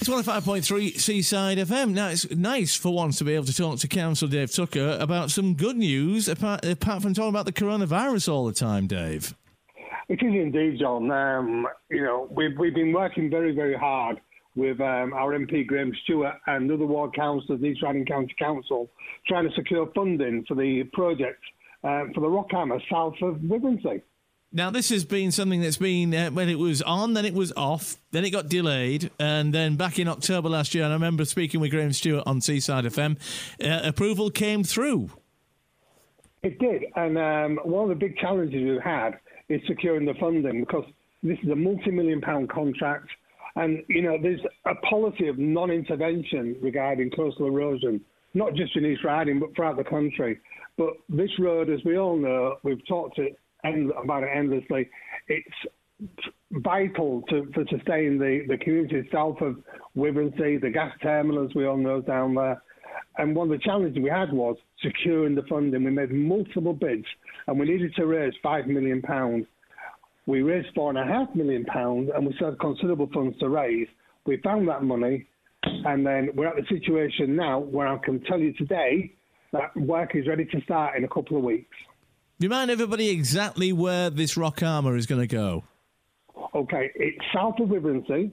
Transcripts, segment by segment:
It's 105.3 Seaside FM. Now, it's nice for once to be able to talk to Council Dave Tucker about some good news, apart, apart from talking about the coronavirus all the time, Dave. It is indeed, John. Um, you know, we've, we've been working very, very hard with um, our MP Graham Stuart and other ward councillors, East Riding County Council, trying to secure funding for the project uh, for the rock armour south of Withernsea. Now, this has been something that's been, uh, when it was on, then it was off, then it got delayed, and then back in October last year, and I remember speaking with Graham Stuart on Seaside FM, uh, approval came through. It did, and um, one of the big challenges we've had is securing the funding because this is a multi-million pound contract, and you know there's a policy of non-intervention regarding coastal erosion, not just in East Riding but throughout the country. But this road, as we all know, we've talked it end, about it endlessly. It's vital to, for sustaining the, the community itself of Withernsea, the gas terminal, as we all know, down there. And one of the challenges we had was securing the funding. We made multiple bids, and we needed to raise five million pounds. We raised four and a half million pounds, and we still had considerable funds to raise. We found that money, and then we're at the situation now where I can tell you today that work is ready to start in a couple of weeks. Remind everybody exactly where this rock armour is going to go. Okay, it's south of Withernsea,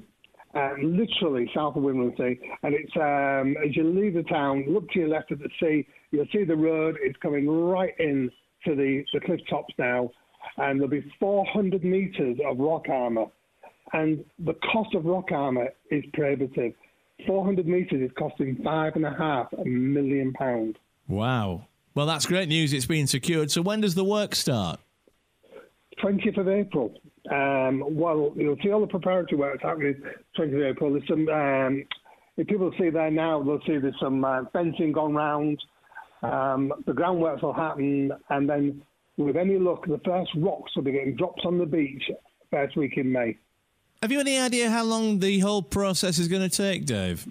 uh, literally south of Withernsea, and it's um, as you leave the town, look to your left at the sea, you'll see the road. It's coming right in to the, the cliff tops now, and there'll be 400 metres of rock armour, and the cost of rock armour is prohibitive. 400 metres is costing five and a half million pounds. Wow. Well, that's great news. It's been secured. So when does the work start? 20th of April. Um, well, you'll see all the preparatory work happening 20th of April. There's some, um, if people see there now, they'll see there's some uh, fencing gone round. Um, the groundworks will happen, and then with any luck, the first rocks will be getting dropped on the beach first week in May. Have you any idea how long the whole process is going to take, Dave?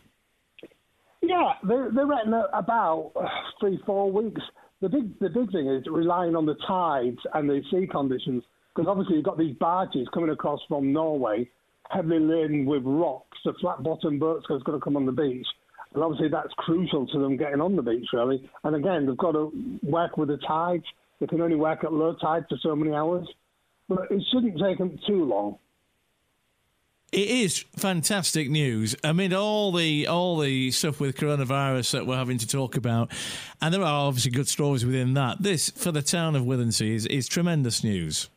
Yeah, they're, they're reckoning about three, four weeks. The big, the big thing is relying on the tides and the sea conditions, because obviously you've got these barges coming across from Norway, heavily laden with rocks. The flat bottom boats are going to come on the beach, and obviously that's crucial to them getting on the beach, really. And again, they've got to work with the tides. They can only work at low tide for so many hours, but it shouldn't take them too long. It is fantastic news amid all the all the stuff with coronavirus that we're having to talk about, and there are obviously good stories within that. This for the town of Withernsea is, is tremendous news.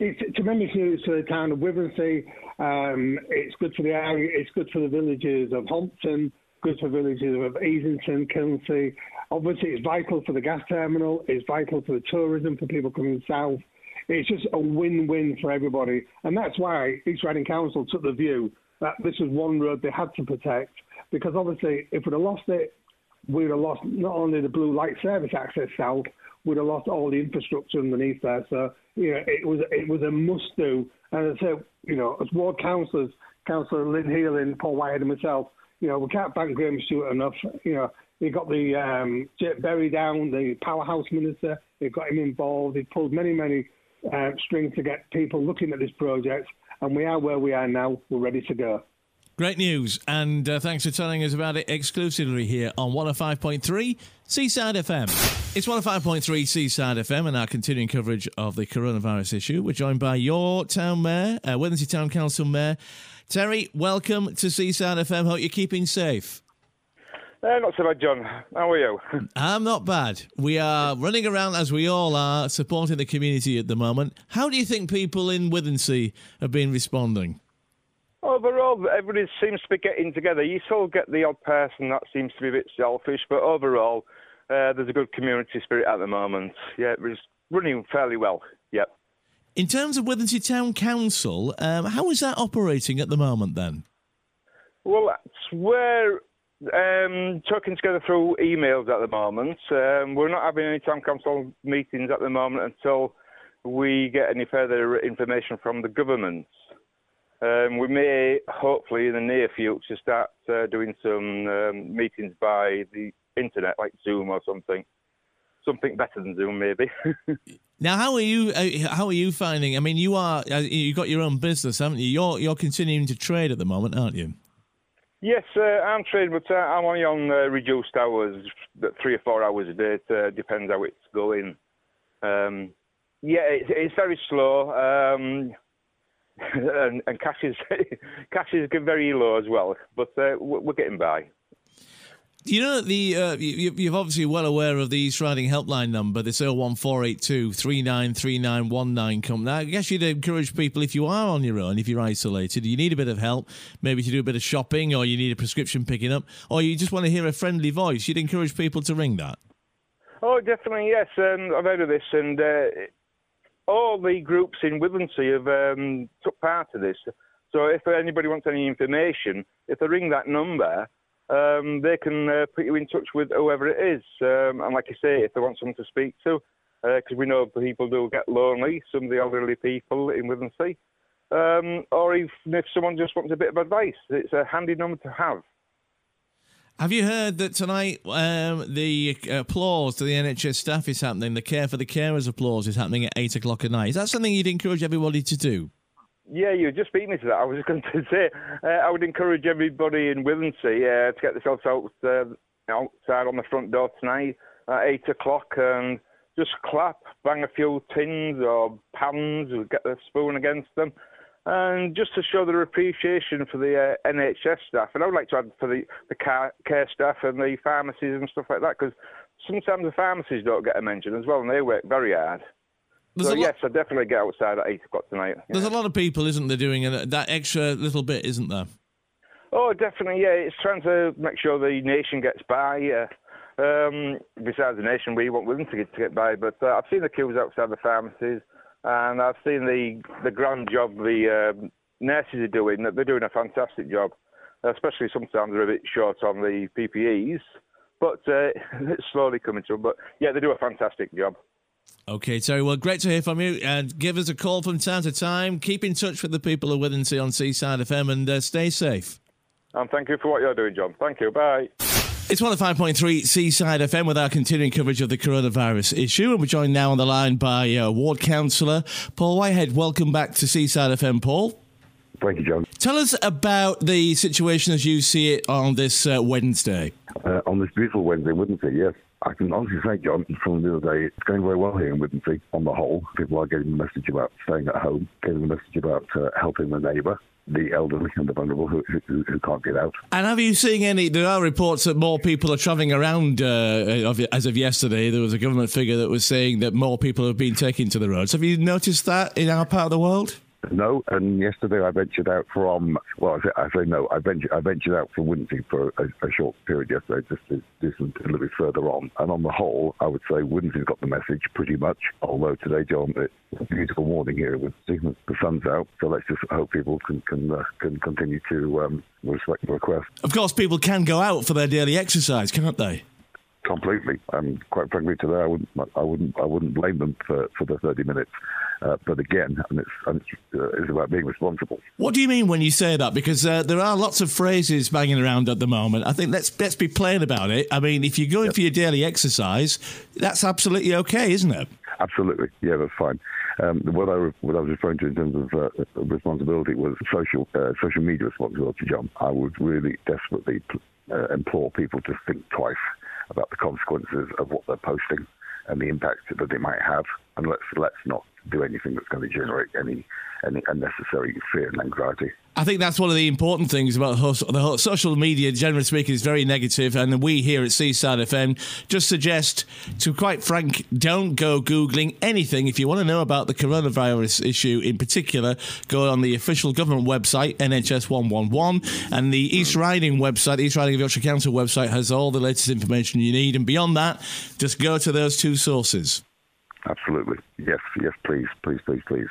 It's tremendous news for the town of Withernsea. Um, it's good for the area. It's good for the villages of Holmpton. Good for villages of Easington, Kilnsea. Obviously, it's vital for the gas terminal. It's vital for the tourism for people coming south it's just a win-win for everybody, and that's why East Riding Council took the view that this was one road they had to protect, because obviously if we'd have lost it, we'd have lost not only the blue light service access south, we'd have lost all the infrastructure underneath there. So you know, it was it was a must do. And I say, you know, as ward councillors, Councillor Lynn Healing, Paul Whitehead, and myself, you know, we can't thank Graham Stuart enough. You know, he got the um, Berry down, the powerhouse minister. He got him involved. He pulled many, many uh, string to get people looking at this project, and we are where we are now. We're ready to go. Great news, and uh, thanks for telling us about it exclusively here on 105.3 Seaside FM. It's 105.3 Seaside FM and our continuing coverage of the coronavirus issue. We're joined by your town mayor, uh, Withernsea Town Council Mayor. Terry, welcome to Seaside FM. Hope you're keeping safe. Uh, not so bad, John. How are you? I'm not bad. We are running around as we all are, supporting the community at the moment. How do you think people in Withernsea have been responding? Overall, everybody seems to be getting together. You still get the odd person that seems to be a bit selfish, but overall, uh, there's a good community spirit at the moment. Yeah, it's running fairly well. Yep. In terms of Withernsea Town Council, um, how is that operating at the moment then? Well, that's where um, talking together through emails at the moment. Um, we're not having any town council meetings at the moment until we get any further information from the government. Um, we may, hopefully, in the near future, start uh, doing some um, meetings by the internet, like Zoom or something. Something better than Zoom, maybe. now, how are you? Uh, how are you finding? I mean, you are uh, got your own business, haven't you? You're you're continuing to trade at the moment, aren't you? Yes, uh, I'm trained, but uh, I'm only on uh, reduced hours, three or four hours a day. It uh, depends how it's going. Um, yeah, it, it's very slow, um, and, and, cash is cash is very low as well. But uh, we're getting by. You know the uh, you, are obviously well aware of the East Riding helpline number, this 01482 393919 come. Now, I guess you'd encourage people if you are on your own, if you're isolated, you need a bit of help, maybe to do a bit of shopping, or you need a prescription picking up, or you just want to hear a friendly voice. You'd encourage people to ring that. Oh, definitely yes. Um, I've heard of this, and uh, all the groups in Withernsea have um, took part of this. So if anybody wants any information, if they ring that number um, they can uh, put you in touch with whoever it is. Um, and like I say, if they want someone to speak to, because uh, we know people do get lonely, some of the elderly people in Withernsea, um, or even if someone just wants a bit of advice, it's a handy number to have. Have you heard that tonight um, the applause to the NHS staff is happening? The Care for the Carers applause is happening at 8 o'clock at night. Is that something you'd encourage everybody to do? Yeah, you just beat me to that. I was just going to say uh, I would encourage everybody in Withernsea uh, to get themselves out uh, outside on the front door tonight at eight o'clock and just clap, bang a few tins or pans, or get the spoon against them, and just to show their appreciation for the uh, NHS staff. And I would like to add for the the car, care staff and the pharmacies and stuff like that because sometimes the pharmacies don't get a mention as well, and they work very hard. There's so yes, I definitely get outside at eight o'clock tonight. Yeah. There's a lot of people, isn't there, doing that extra little bit, isn't there? Oh, definitely. Yeah, it's trying to make sure the nation gets by. Yeah. Um, besides the nation, we want women to get to get by. But uh, I've seen the queues outside the pharmacies, and I've seen the the grand job the uh, nurses are doing. They're doing a fantastic job. Especially sometimes they're a bit short on the PPEs, but uh, it's slowly coming to them. But yeah, they do a fantastic job. Okay, Terry. Well, great to hear from you. And give us a call from time to time. Keep in touch with the people of Withernsea on Seaside FM and uh, stay safe. And thank you for what you're doing, John. Thank you. Bye. It's 105.3 Seaside FM with our continuing coverage of the coronavirus issue. And we're joined now on the line by uh, Ward Councillor Paul Whitehead. Welcome back to Seaside FM, Paul. Thank you, John. Tell us about the situation as you see it on this uh, Wednesday. Uh, on this beautiful Wednesday, wouldn't it? Yes. I can honestly say, John, from the other day, it's going very well here in Withernsea on the whole. People are getting the message about staying at home, getting the message about uh, helping the neighbour, the elderly and the vulnerable who, who, who, can't get out. And have you seen any? There are reports that more people are travelling around. Uh, as of yesterday, there was a government figure that was saying that more people have been taken to the roads. Have you noticed that in our part of the world? No, and yesterday I ventured out from, well, I say, I say no, I ventured, I ventured out from Withernsea for a, a, short period yesterday just to do some a little bit further on. And on the whole, I would say Withernsea got the message pretty much, although today, John, it's a beautiful morning here with the sun's out. So let's just hope people can can, uh, can continue to um, respect the request. Of course, people can go out for their daily exercise, can't they? Completely. And quite frankly, today I wouldn't, I wouldn't, I wouldn't blame them for, for the 30 minutes. Uh, but again, and it's, and it's, uh, it's, about being responsible. What do you mean when you say that? Because uh, there are lots of phrases banging around at the moment. I think let's let's be plain about it. I mean, if you're going yep. for your daily exercise, that's absolutely okay, isn't it? Absolutely, yeah, that's fine. Um, what I what I was referring to in terms of uh, responsibility was social uh, social media responsibility, John. I would really desperately uh, implore people to think twice about the consequences of what they're posting and the impact that it might have. And let's let's not do anything that's going to generate any any unnecessary fear and anxiety. I think that's one of the important things about the social media, generally speaking, is very. And we here at Seaside FM just suggest, to quite frank, don't go Googling anything. If you want to know about the coronavirus issue in particular, go on the official government website, NHS 111, and the East Riding website, the East Riding of Yorkshire Council website, has all the latest information you need. And beyond that, just go to those two sources. Absolutely. Yes, yes, please, please, please, please.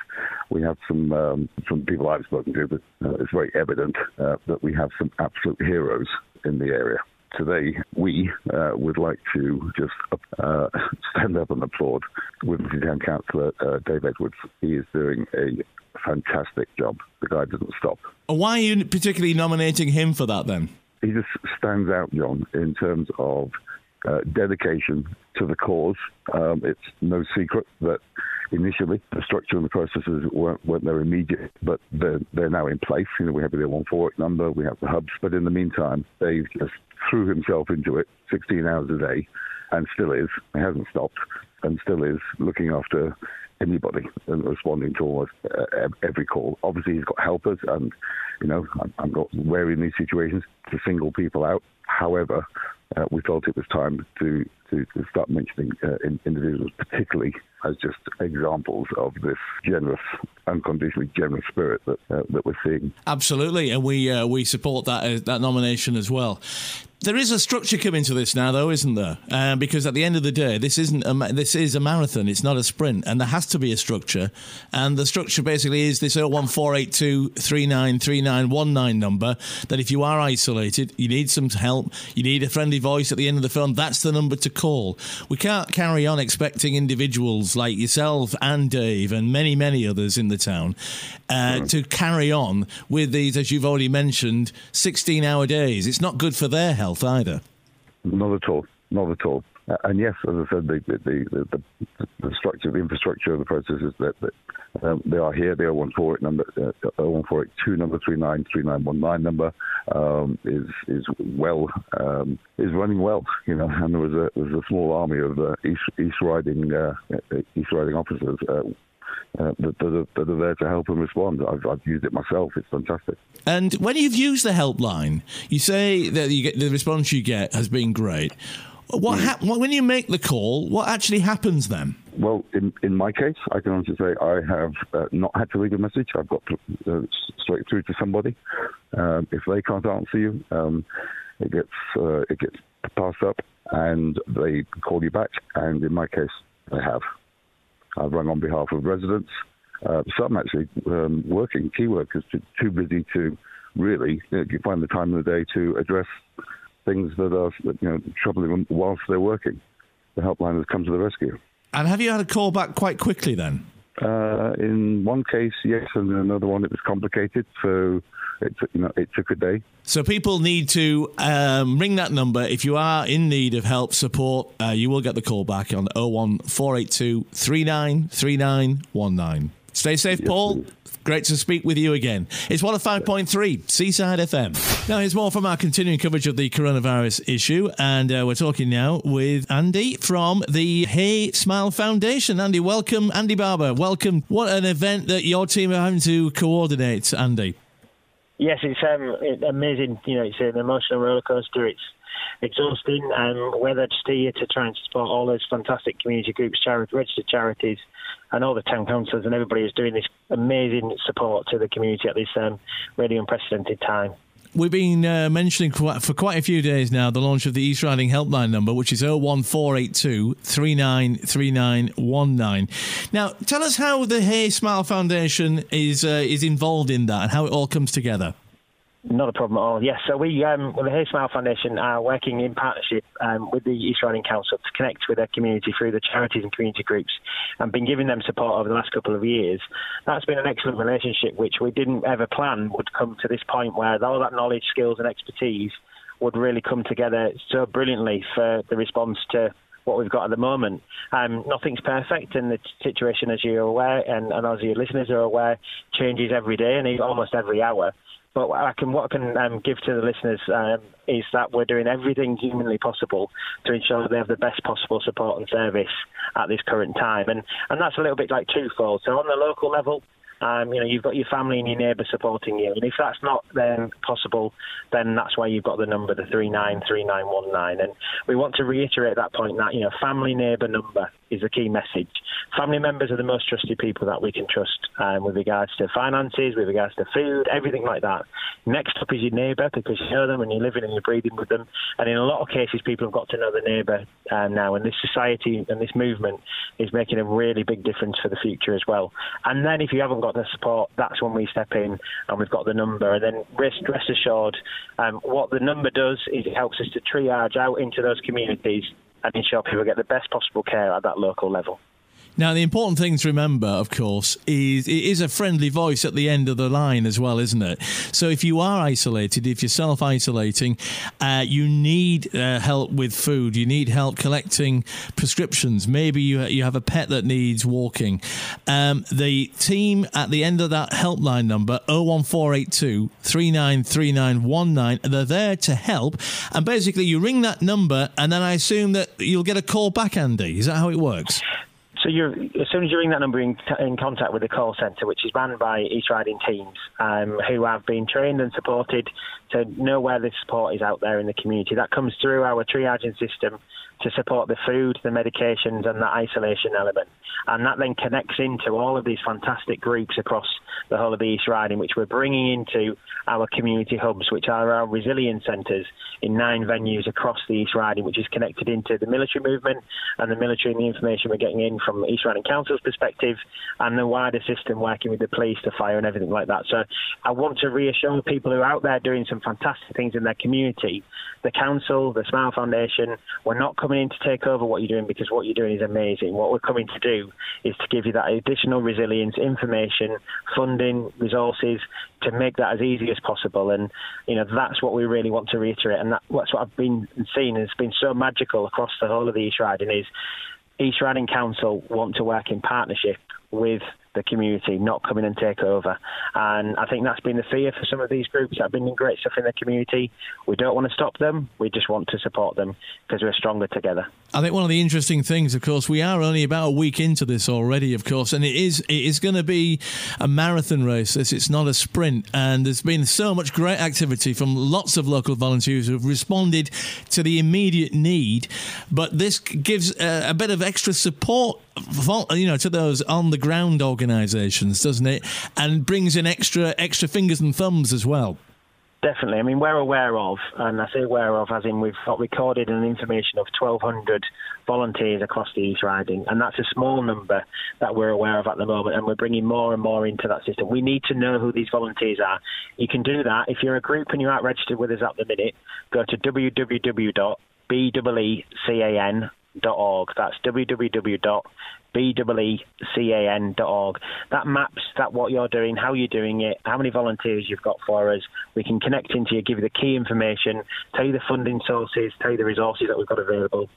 We have some um, some people I've spoken to, but uh, it's very evident uh, that we have some absolute heroes in the area. Today, we uh, would like to just uh, stand up and applaud Withernsea Town Councillor uh, Dave Edwards. He is doing a fantastic job. The guy doesn't stop. Why are you particularly nominating him for that then? He just stands out, John, in terms of uh, dedication to the cause. Um, it's no secret that initially. The structure and the processes weren't, weren't there immediate, but they're, they're now in place. You know, we have the 148 number, we have the hubs, but in the meantime, Dave just threw himself into it 16 hours a day and still is. He hasn't stopped and still is looking after anybody and responding to almost uh, every call. Obviously, he's got helpers, and you know, I'm, I'm not wary in these situations to single people out. However, uh, we felt it was time to to, to start mentioning uh, individuals, particularly as just examples of this generous, unconditionally generous spirit that uh, that we're seeing. Absolutely, and we uh, we support that uh, that nomination as well. There is a structure coming to this now, though, isn't there? Uh, because at the end of the day, this isn't a, this is a marathon. It's not a sprint, and there has to be a structure. And the structure basically is this 01482393919 number. That if you are isolated, you need some help, you need a friendly voice at the end of the phone. That's the number to call. We can't carry on expecting individuals like yourself and Dave and many many others in the town uh, to carry on with these, as you've already mentioned, 16-hour days. It's not good for their health either. Not at all. Not at all. Uh, and yes, as I said, the the, the, the, the structure, the infrastructure of the processes that, that um, they are here. The 014 number, uh, 01482 number, 393919 number um, is is well is running well. You know, and there was a there was a small army of uh, East East Riding uh, East Riding officers. Uh, uh, that, that, are, that, are, there to help and respond. I've, I've, used it myself. It's fantastic. And when you've used the helpline, you say that you get the response you get has been great. What mm. ha- when you make the call? What actually happens then? Well, in, in my case, I can honestly say I have uh, not had to leave a message. I've got uh, straight through to somebody. Um, if they can't answer you, um, it gets uh, it gets passed up, and they call you back. And in my case, they have. I've rung on behalf of residents. Uh, some actually um, working, key workers, too, too busy to really you know, find the time of the day to address things that are you know troubling them whilst they're working. The helpline has come to the rescue. And have you had a call back quite quickly then? Uh, in one case, yes, and in another one, it was complicated. So it took, you know, it took a day. So people need to um, ring that number if you are in need of help, support. Uh, you will get the call back on 01482 393919. Stay safe, yes, Paul. Please. Great to speak with you again. It's 105.3 Seaside FM. Now, here's more from our continuing coverage of the coronavirus issue. And uh, we're talking now with Andy from the Hey Smile Foundation. Andy, welcome. Andy Barber, welcome. What an event that your team are having to coordinate, Andy. Yes, it's um, amazing. You know, it's an emotional rollercoaster. It's exhausting, and we're just here to try and support all those fantastic community groups, charity, registered charities, and all the town councillors and everybody who's doing this amazing support to the community at this um, really unprecedented time. We've been uh, mentioning for quite a few days now the launch of the East Riding helpline number, which is 01482 393919. Now, tell us how the Hey Smile Foundation is uh, is involved in that and how it all comes together. Not a problem at all. Yes, so we, um, with the Hey Smile Foundation, are working in partnership um, with the East Riding Council to connect with their community through the charities and community groups, and been giving them support over the last couple of years. That's been an excellent relationship, which we didn't ever plan would come to this point where all that knowledge, skills, and expertise would really come together so brilliantly for the response to what we've got at the moment. Um, nothing's perfect, and the situation, as you're aware, and, and as your listeners are aware, changes every day and almost every hour. But what I can, what I can um, give to the listeners um, is that we're doing everything humanly possible to ensure they have the best possible support and service at this current time. And, and that's a little bit like twofold. So on the local level, um, you know, you've got your family and your neighbour supporting you, and if that's not then possible, then that's why you've got the number, the three nine three nine one nine. And we want to reiterate that point that you know, family neighbour number is a key message. Family members are the most trusted people that we can trust um, with regards to finances, with regards to food, everything like that. Next up is your neighbour because you know them and you're living and you're breathing with them. And in a lot of cases, people have got to know the neighbour um, now, and this society and this movement is making a really big difference for the future as well. And then if you haven't got got the support, that's when we step in and we've got the number. And then rest, rest assured, um, what the number does is it helps us to triage out into those communities and ensure people get the best possible care at that local level. Now, the important thing to remember, of course, is it is a friendly voice at the end of the line as well, isn't it? So if you are isolated, if you're self isolating, uh, you need uh, help with food, you need help collecting prescriptions. Maybe you, you have a pet that needs walking. Um, the team at the end of that helpline number, 01482 393919, they're there to help. And basically, you ring that number, and then I assume that you'll get a call back, Andy. Is that how it works? So as soon as you ring that number, in, in contact with the call centre, which is run by East Riding teams um, who have been trained and supported to know where the support is out there in the community. That comes through our triaging system to support the food, the medications, and the isolation element. And that then connects into all of these fantastic groups across the whole of the East Riding, which we're bringing into our community hubs, which are our resilience centres in nine venues across the East Riding, which is connected into the military movement and the military and the information we're getting in from East Riding Council's perspective and the wider system working with the police, the fire, and everything like that. So I want to reassure people who are out there doing some fantastic things in their community, the council, the Smile Foundation, we're not coming in to take over what you're doing because what you're doing is amazing. What we're coming to do is to give you that additional resilience, information, funding, resources to make that as easy as possible. And you know that's what we really want to reiterate, and that, that's what I've been seeing has been so magical across the whole of the East Riding is East Riding Council want to work in partnership with the community, not come in and take over. And I think that's been the fear for some of these groups that have been doing great stuff in the community. We don't want to stop them. We just want to support them because we're stronger together. I think one of the interesting things, of course, we are only about a week into this already, of course, and it is it is going to be a marathon race. This it's not a sprint, and there's been so much great activity from lots of local volunteers who have responded to the immediate need. But this gives a, a bit of extra support, you know, to those on the ground organisations, doesn't it? And brings in extra extra fingers and thumbs as well. Definitely. I mean, we're aware of, and I say aware of as in we've got recorded an information of 1,200 volunteers across the East Riding, and that's a small number that we're aware of at the moment, and we're bringing more and more into that system. We need to know who these volunteers are. You can do that. If you're a group and you aren't registered with us at the minute, go to That's www beecan.org. That maps that what you're doing, how you're doing it, how many volunteers you've got for us. We can connect into you, give you the key information, tell you the funding sources, tell you the resources that we've got available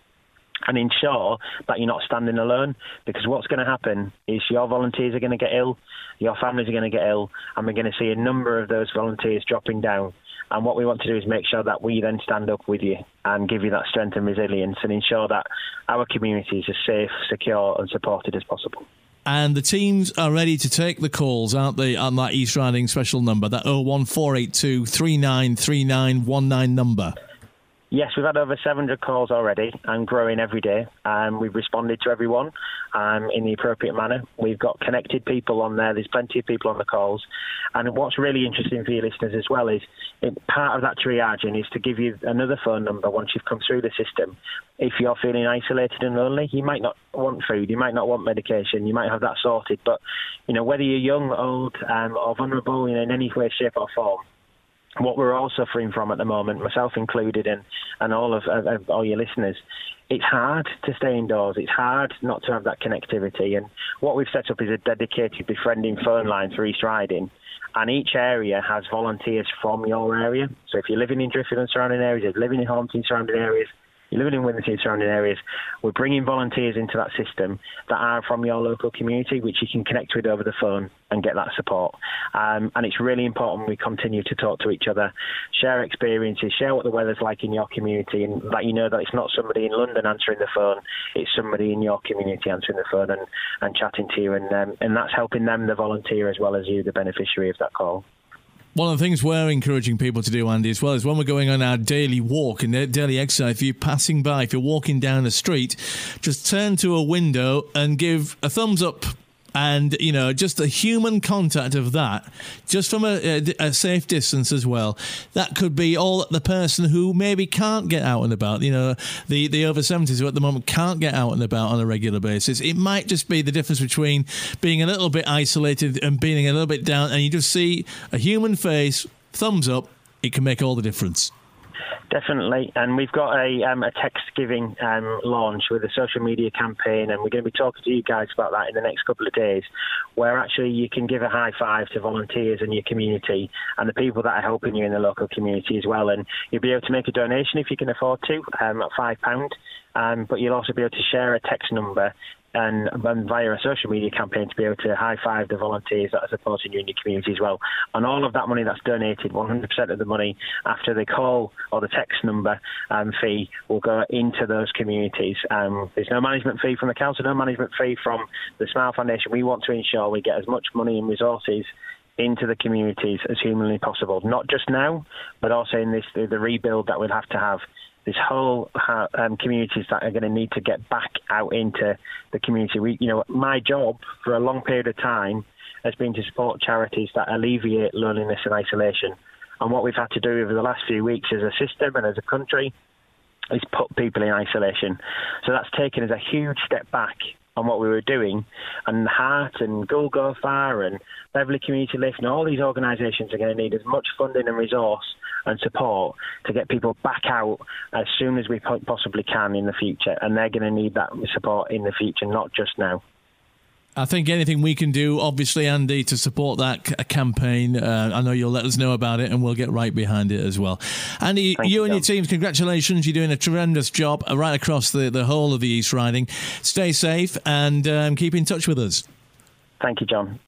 and ensure that you're not standing alone because what's going to happen is your volunteers are going to get ill, your families are going to get ill, and we're going to see a number of those volunteers dropping down. And what we want to do is make sure that we then stand up with you and give you that strength and resilience and ensure that our communities are safe, secure, and supported as possible. And the teams are ready to take the calls, aren't they, on that East Riding special number, that 01482 393919 number? Yes, we've had over 700 calls already and growing every day. Um, we've responded to everyone um, in the appropriate manner. We've got connected people on there. There's plenty of people on the calls. And what's really interesting for your listeners as well is it, part of that triaging is to give you another phone number once you've come through the system. If you're feeling isolated and lonely, you might not want food, you might not want medication, you might have that sorted. But, you know, whether you're young, old, um, or vulnerable you know, in any way, shape, or form, what we're all suffering from at the moment, myself included, and and all of, of, of, all your listeners, it's hard to stay indoors. It's hard not to have that connectivity. And what we've set up is a dedicated befriending phone line for East Riding. And each area has volunteers from your area. So if you're living in Driffield and surrounding areas, living in Hornsea and surrounding areas, living in Withernsea surrounding areas, we're bringing volunteers into that system that are from your local community, which you can connect with over the phone and get that support. Um, and it's really important we continue to talk to each other, share experiences, share what the weather's like in your community, and that you know that it's not somebody in London answering the phone, it's somebody in your community answering the phone and, and chatting to you. And, um, and that's helping them, the volunteer, as well as you, the beneficiary of that call. One of the things we're encouraging people to do, Andy, as well, is when we're going on our daily walk and daily exercise, if you're passing by, if you're walking down the street, just turn to a window and give a thumbs up and you know just the human contact of that just from a, a, safe distance as well that could be all the person who maybe can't get out and about you know the the over 70s who at the moment can't get out and about on a regular basis. It might just be the difference between being a little bit isolated and being a little bit down and you just see a human face thumbs up it can make all the difference Definitely, and we've got a, um, a text giving um, launch with a social media campaign, and we're going to be talking to you guys about that in the next couple of days, where actually you can give a high five to volunteers in your community and the people that are helping you in the local community as well, and you'll be able to make a donation if you can afford to um, at five pound. Um, but you'll also be able to share a text number and, and, via a social media campaign to be able to high five the volunteers that are supporting you in your community as well. And all of that money that's donated, 100% of the money after the call or the text number um, fee will go into those communities. Um, there's no management fee from the council, no management fee from the Smile Foundation. We want to ensure we get as much money and resources into the communities as humanly possible, not just now, but also in this the, the rebuild that we'll have to have this whole um, communities that are going to need to get back out into the community. We, you know, my job for a long period of time has been to support charities that alleviate loneliness and isolation. And what we've had to do over the last few weeks as a system and as a country is put people in isolation. So that's taken us a huge step back on what we were doing. And Heart and Go Go Far and Beverley Community Lift and all these organisations are going to need as much funding and resource and support to get people back out as soon as we possibly can in the future. And they're going to need that support in the future, not just now. I think anything we can do, obviously, Andy, to support that c- campaign, uh, I know you'll let us know about it and we'll get right behind it as well. Andy, you, you and your teams, congratulations. You're doing a tremendous job right across the, the whole of the East Riding. Stay safe and um, keep in touch with us. Thank you, John.